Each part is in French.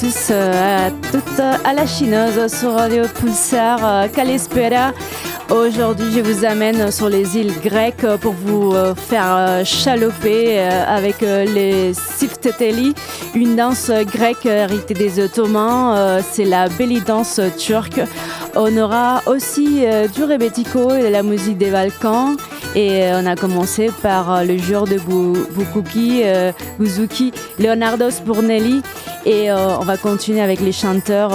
Tous, euh, à toutes, à la chineuse sur Radio Pulsar euh, Calispera. Aujourd'hui, je vous amène sur les îles grecques pour vous euh, faire chaloper avec les sifteteli, une danse grecque héritée des Ottomans. C'est la belly danse turque. On aura aussi du rebetiko et de la musique des Balkans. Et on a commencé par le joueur de Bukuki, Buzuki, Leonardo Spurnelli. Et euh, on va continuer avec les chanteurs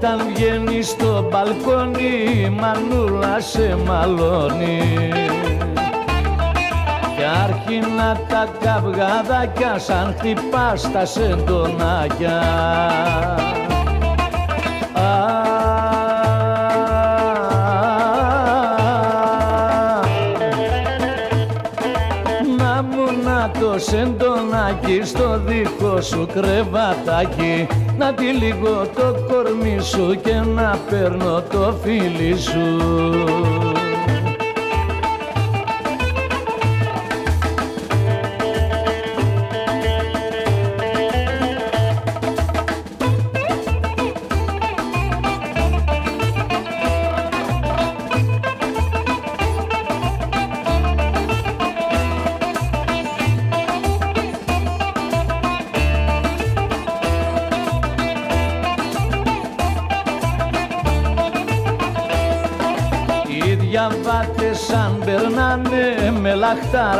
Όταν βγαίνει στο μπαλκόνι μανούλα σε μαλώνει. Και άρχινα τα καυγαδάκια σαν χτυπάς τα σεντονάκια. Σεντονάκι στο δικό σου κρεβατάκι. Να τη λίγο το κορμί σου και να παίρνω το φίλι σου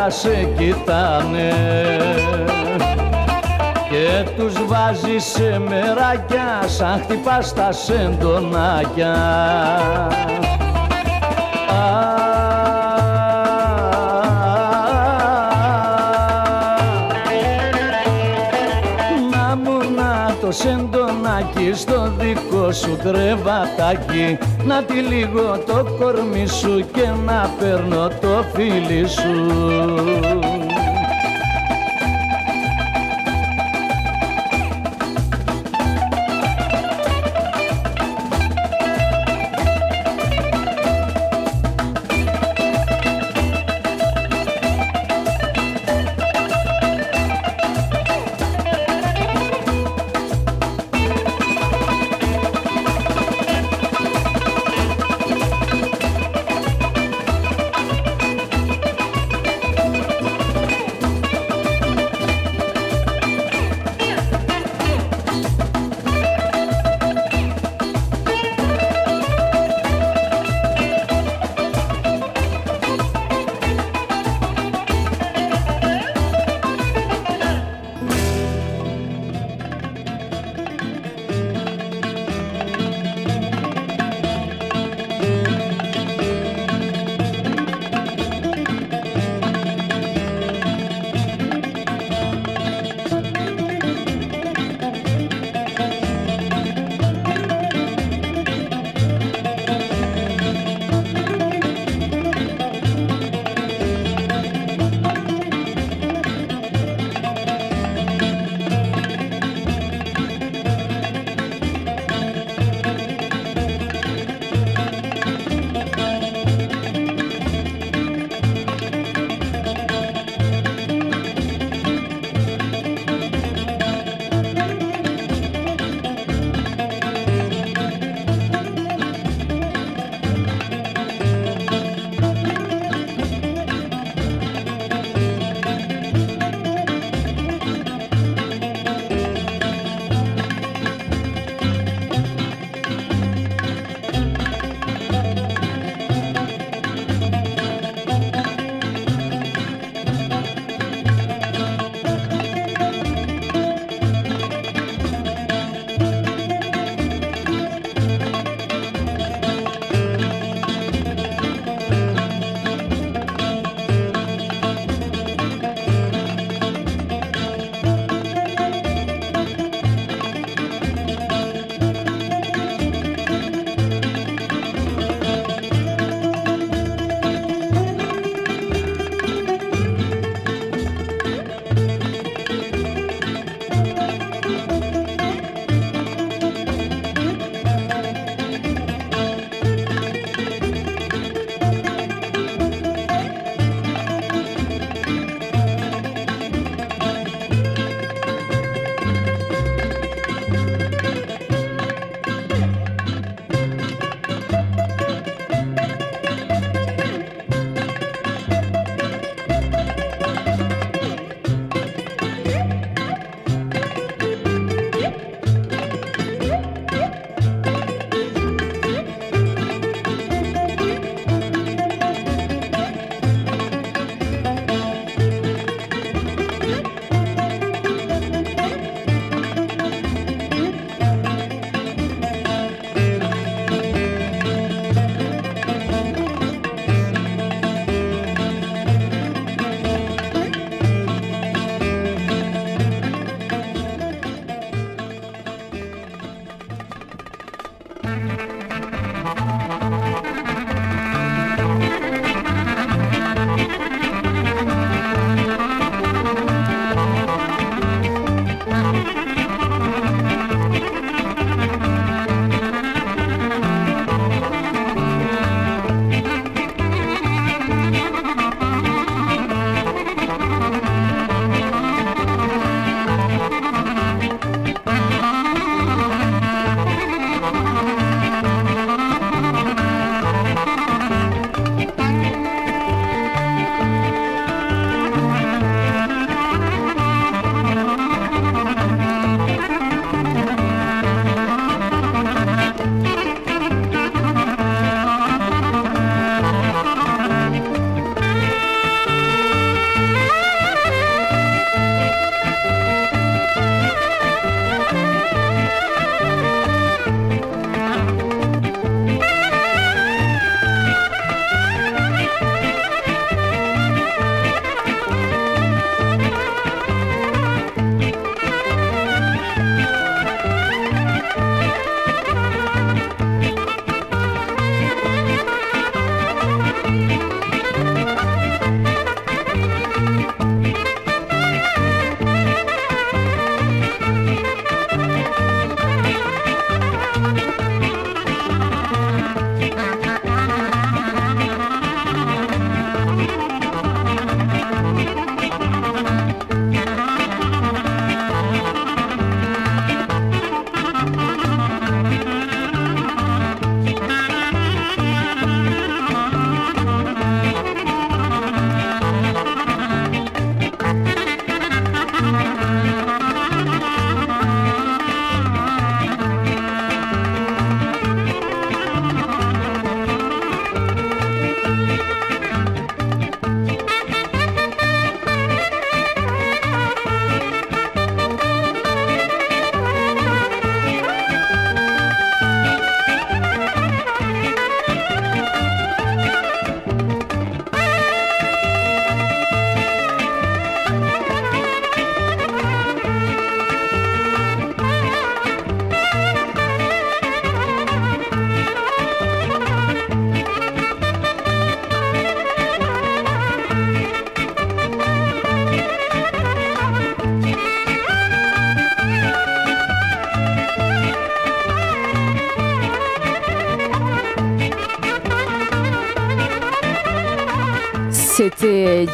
λαχτάρα σε κοιτάνε και τους βάζεις σε μεράκια σαν χτυπάς τα σεντονάκια σεντονάκι στο δικό σου κρεβατάκι. Να τη λίγο το κορμί σου και να παίρνω το φίλι σου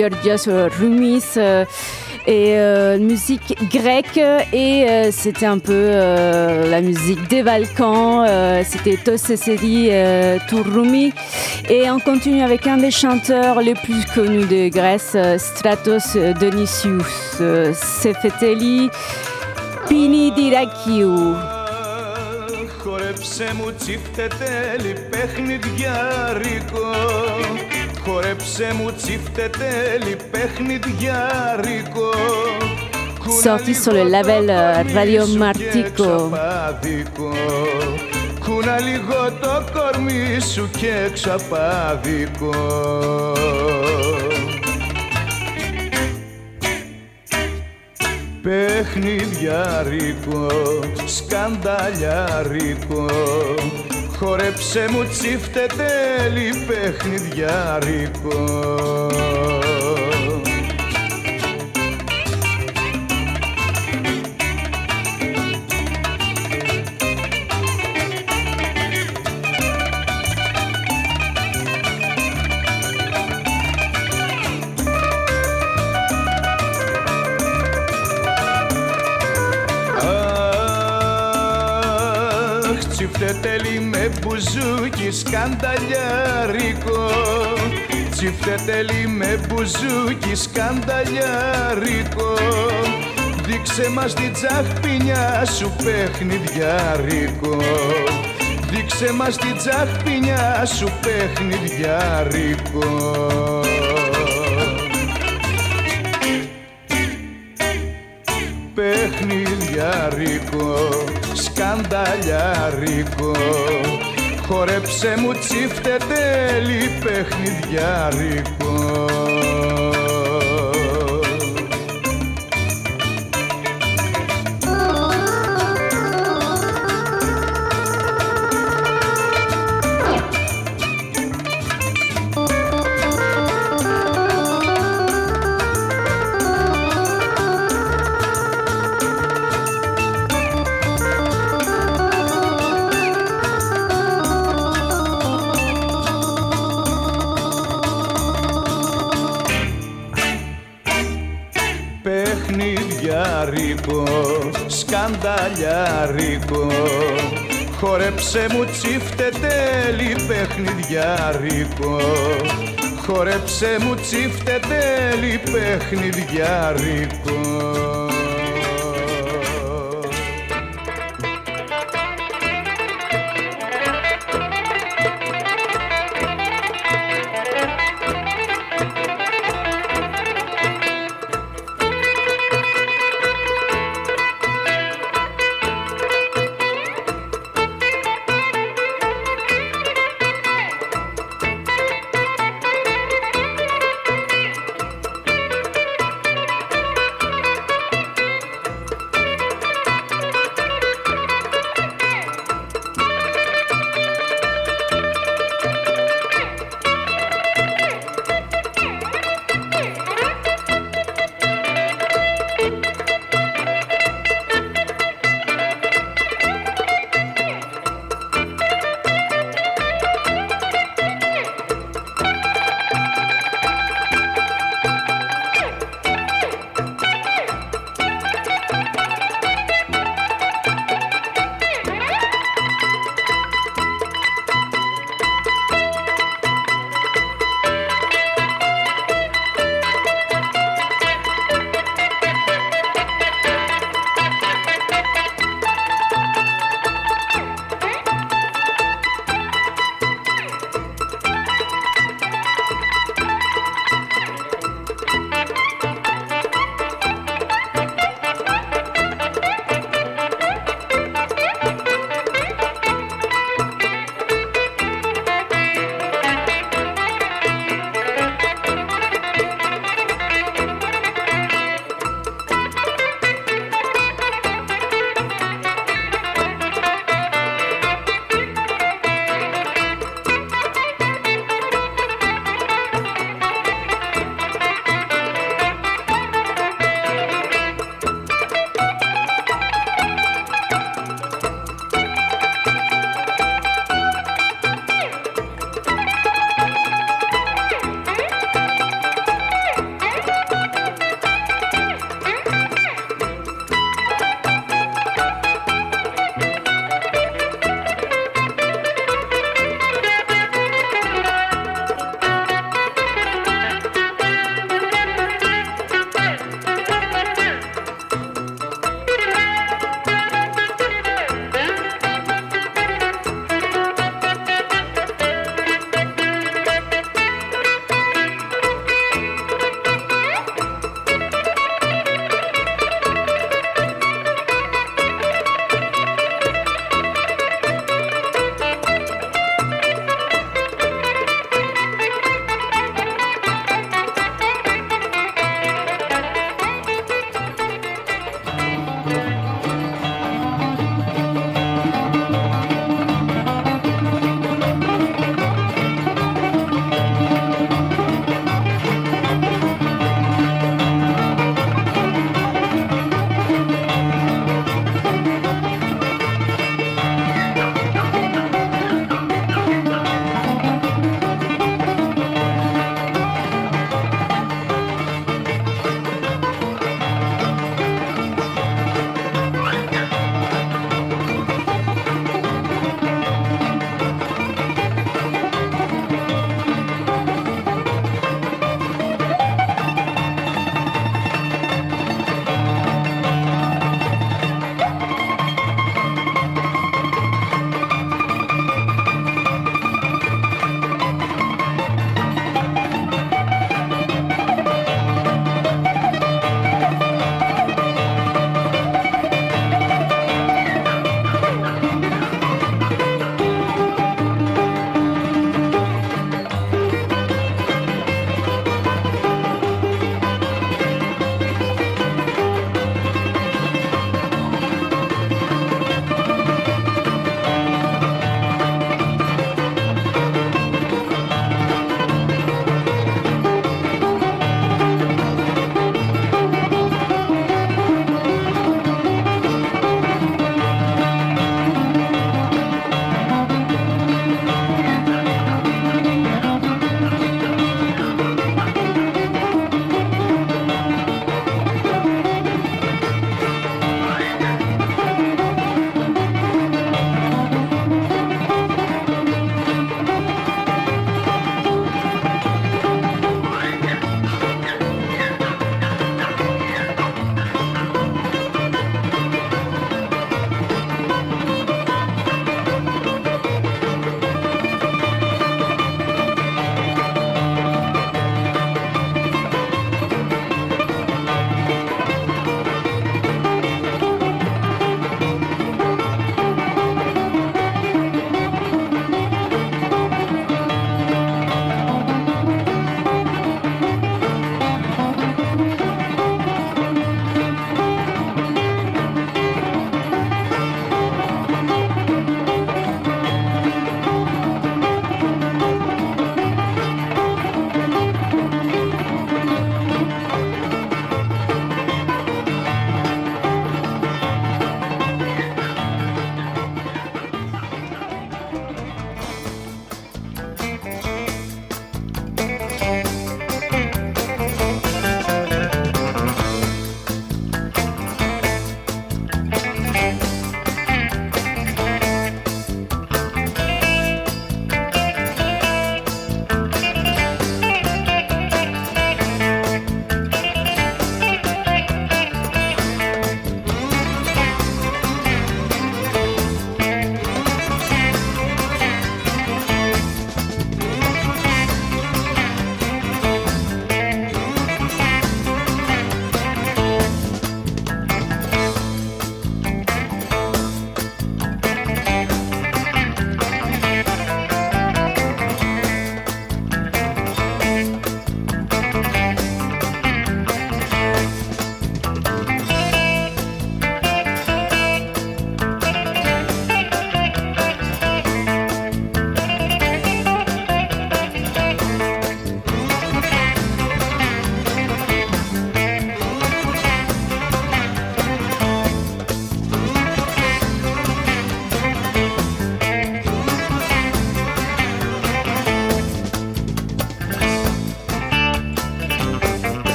Georgios Rumis euh, et euh, musique grecque et euh, c'était un peu la musique des Balkans. c'était Tosesedi Tourumi et on continue avec un des chanteurs les plus connus de Grèce, Stratos Dionysius Sefeteli Pini Dirakiou. Sorti sur le label euh, Radio Martico. Κούνα λίγο το κορμί σου και ξαπάδικο Παιχνιδιάρικο, σκανταλιάρικο Χόρεψε μου τσίφτε τέλει παιχνιδιάρικο μπουζούκι σκανταλιάρικο. Τσιφτετέλη με μπουζούκι σκανταλιάρικο. Δείξε μας την τσαχπινιά σου παιχνιδιάρικο. Δείξε μας την τσαχπινιά σου παιχνιδιάρικο. Παιχνιδιάρικο σκανταλιάρικο Χορέψε μου τσίφτε τέλει παιχνιδιάρικο σκανταλιάρικο Χόρεψε μου τσίφτε τέλει παιχνιδιάρικο Χόρεψε μου τσίφτε τέλει παιχνιδιάρικο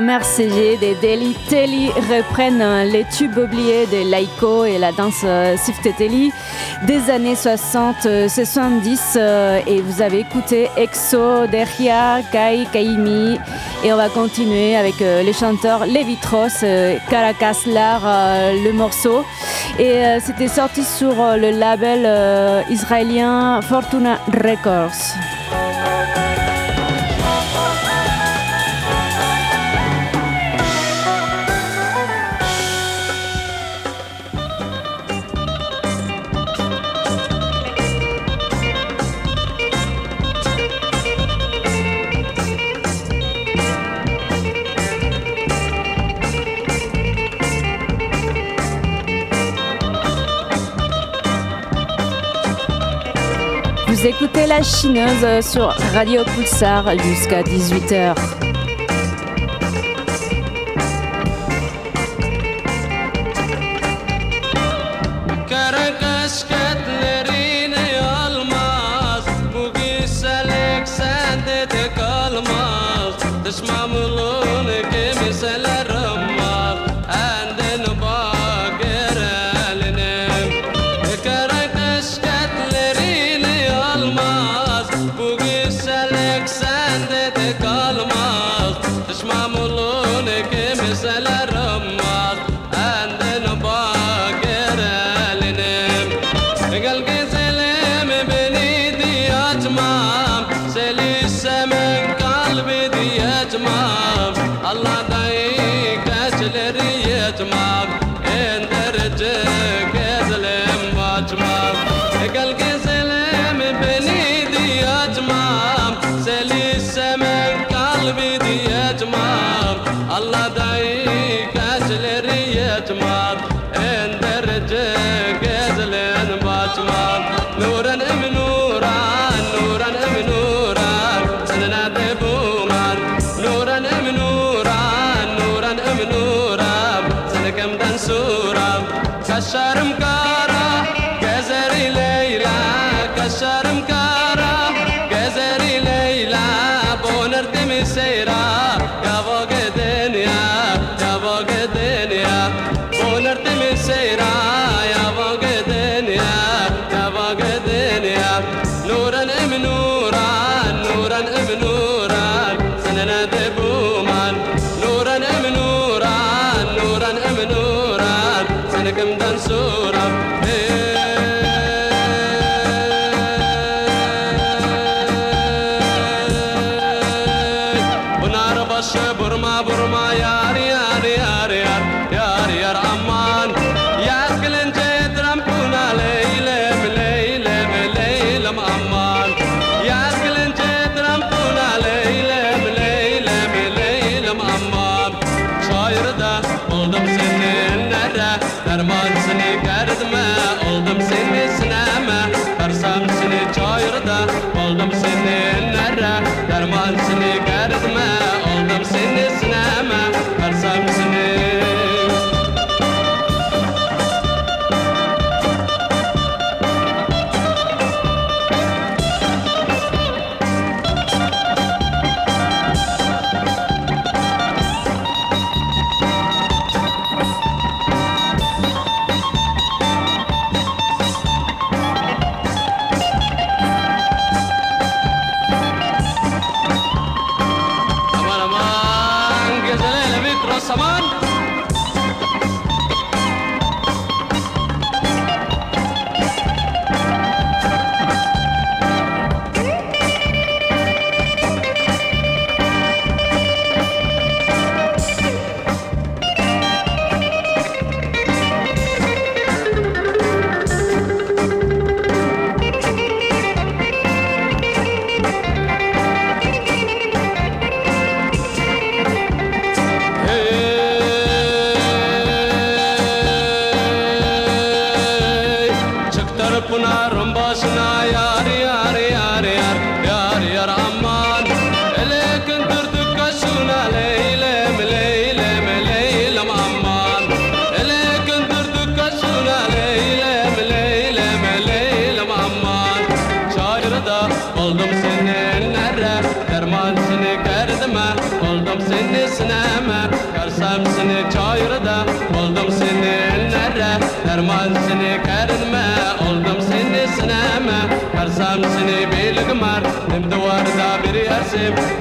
commerce CG des Deli Telly reprennent les tubes oubliés de Laiko et la danse euh, Sifteteli des années 60, 70 euh, euh, et vous avez écouté Exo, Derria, Kai, Kaimi et on va continuer avec les chanteurs Levitros, Caracas Lar, le morceau et c'était sorti sur le label israélien Fortuna Records. Écoutez La Chineuse sur Radio Pulsar jusqu'à 18h.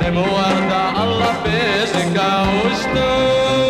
Dem guarda alla pesca o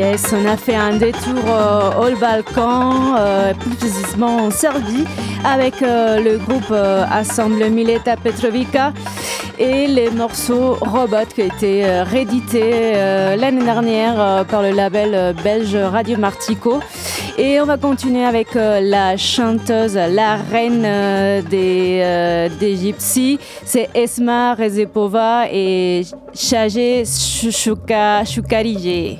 On a fait un détour euh, au Balkan, euh, plus précisément en Serbie, avec euh, le groupe Assemble Mileta Petrovica et les morceaux Robot qui ont été réédités l'année dernière par le label belge Radio Martico. Et on va continuer avec la chanteuse, la reine des, des gypsies, c'est Esma Rezepova et Chaje Shukarije.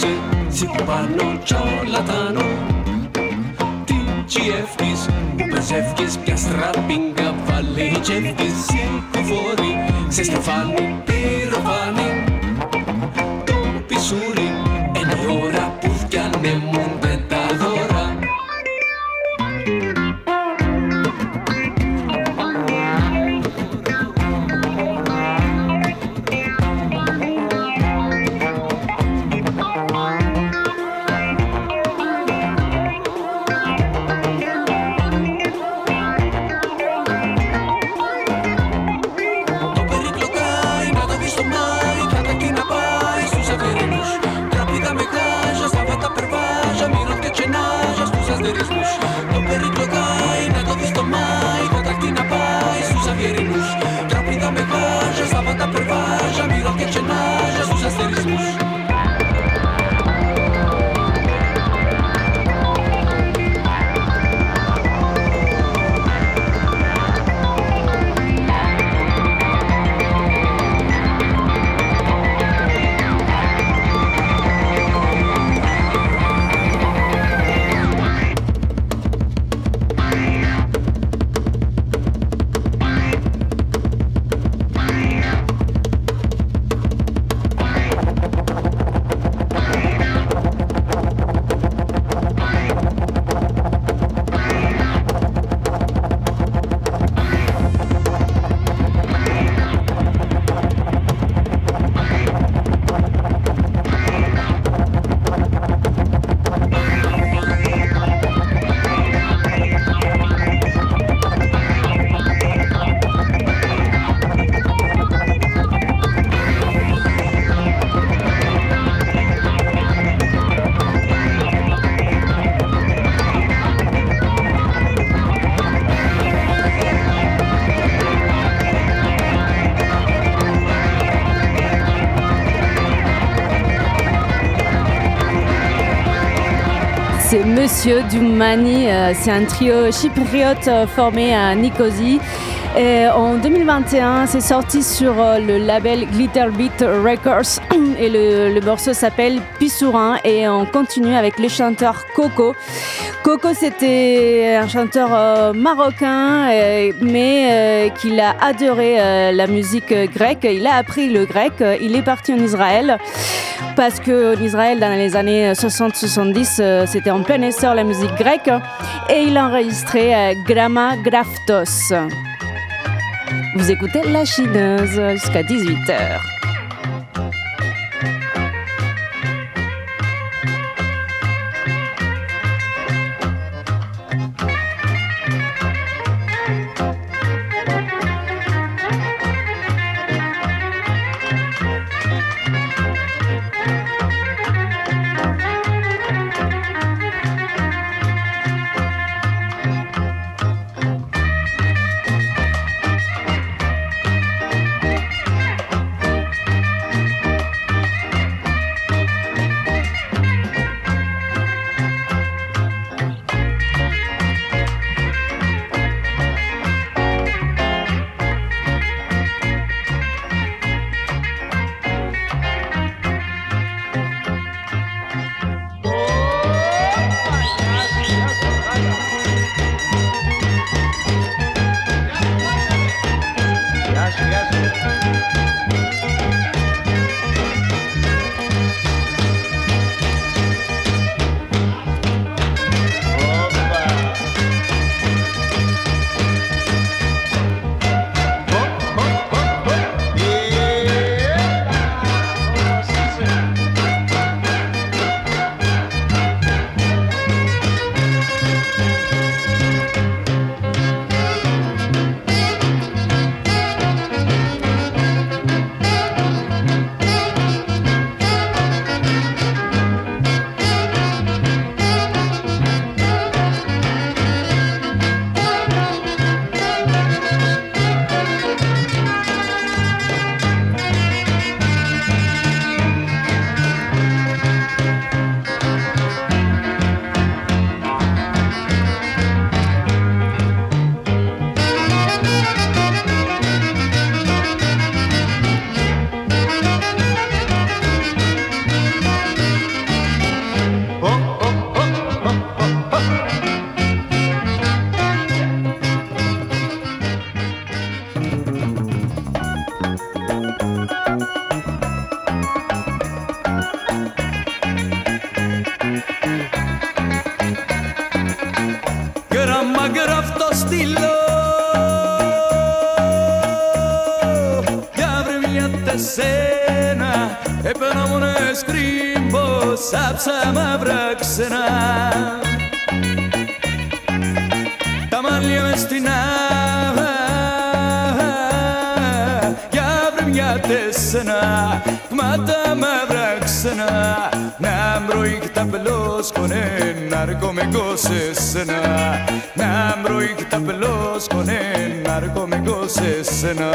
σε τσιμπάνω τσολατάνω. Τι τσιεύκεις, που πεζεύκεις, πια στραπίγκα βάλε τσιεύκεις Σιλκουφόρη, σε στεφάνι πυροβάνι Το πισούρι, εν η ώρα που φτιάνε μου c'est Monsieur Doumani. Euh, c'est un trio chypriote euh, formé à Nicosie. Et en 2021, c'est sorti sur euh, le label Glitter Beat Records et le, morceau s'appelle Pissourin et on continue avec le chanteur Coco. Coco, c'était un chanteur marocain, mais qu'il a adoré la musique grecque. Il a appris le grec. Il est parti en Israël parce qu'en Israël, dans les années 60-70, c'était en plein essor la musique grecque et il a enregistré euh, Gramma Graftos. Vous écoutez La Chineuse jusqu'à 18h. σένα έπαιρνα μόνες κρύμπο σάψα μαύρα ξενά τα μαλλιά μες στην άβα για αύριο μια μα τα μαύρα ξενά να μπροϊκ τα πελός κονέ ναρκωμικό σε σένα. Να μπροϊκ τα πελός κονέ ναρκωμικό σε σένα.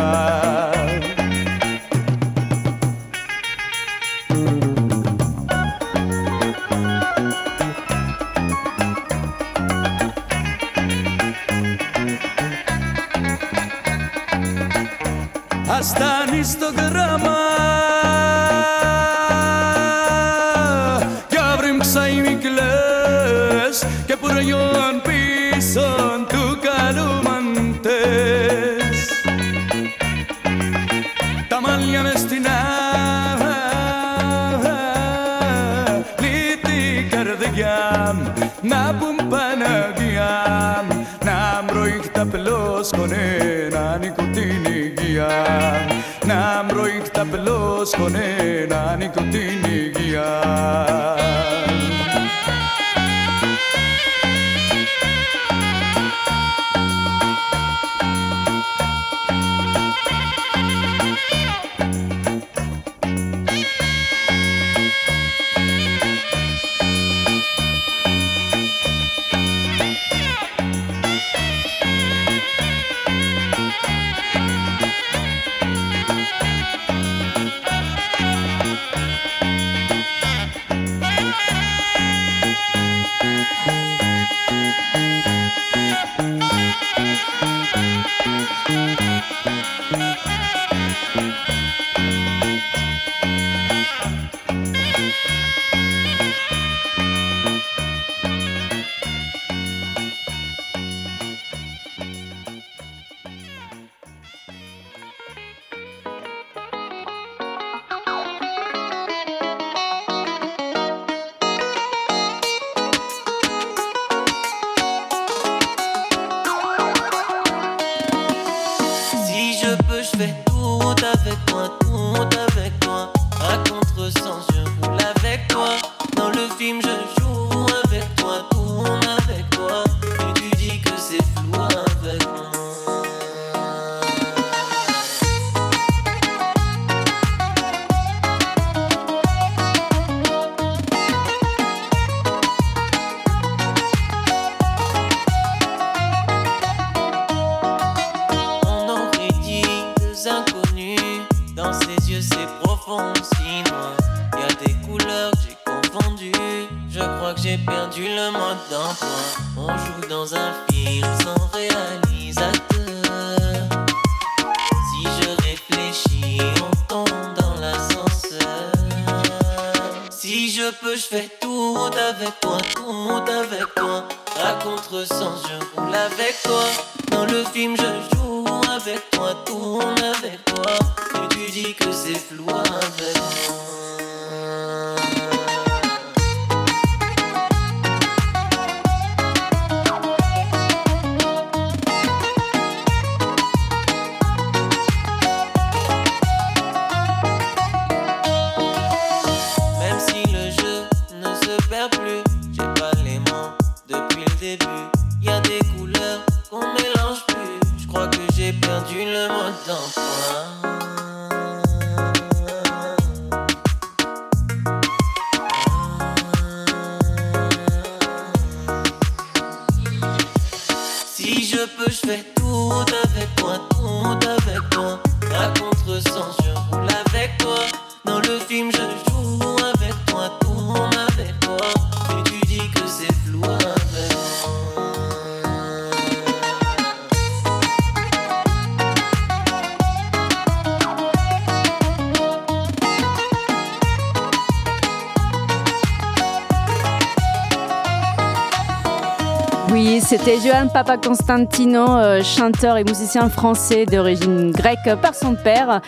Papa Constantino, euh, chanteur et musicien français d'origine grecque par son père,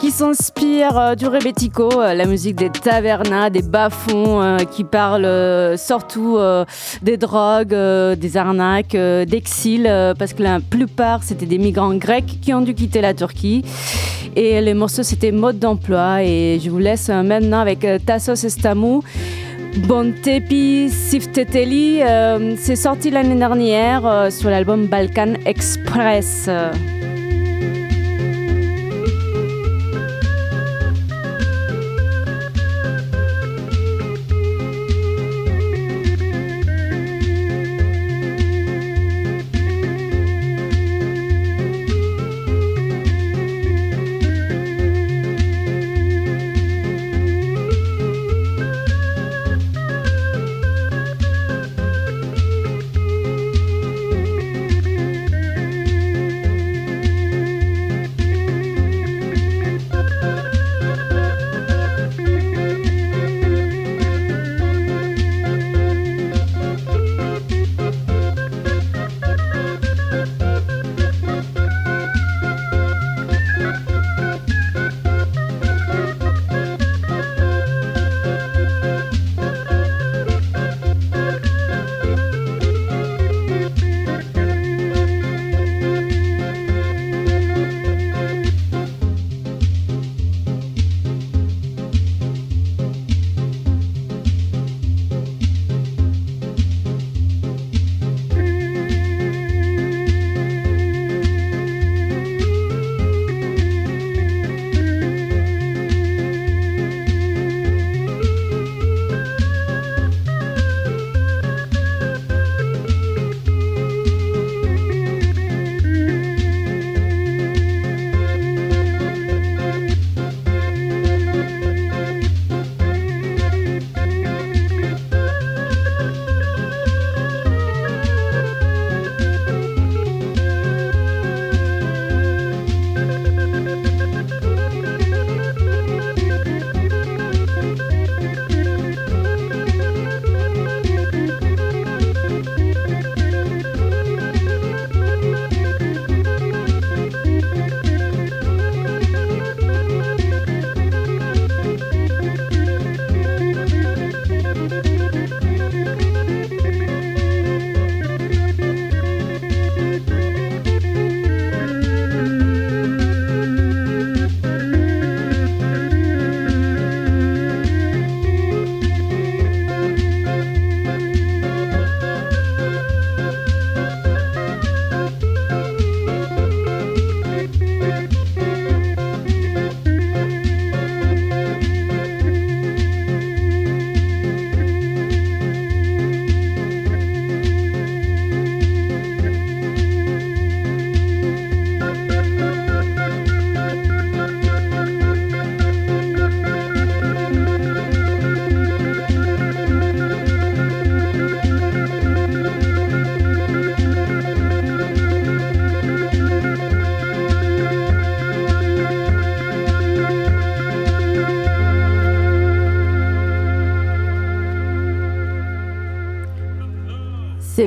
qui s'inspire euh, du rebetiko, euh, la musique des tavernas, des bas-fonds, qui parle surtout des drogues, des arnaques, d'exil, parce que la plupart c'était des migrants grecs qui ont dû quitter la Turquie. Et les morceaux c'était mode d'emploi. Et je vous laisse maintenant avec Tassos Estamou. Bon Tepi Sifteteli, euh, c'est sorti l'année dernière euh, sur l'album Balkan Express.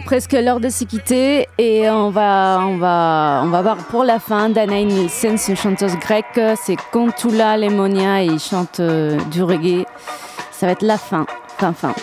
Presque l'heure de se quitter et on va, on va, on va voir pour la fin Danae Nielsen, une chanteuse grecque. C'est Kontula Lemonia et il chante euh, du reggae. Ça va être la fin, fin, fin.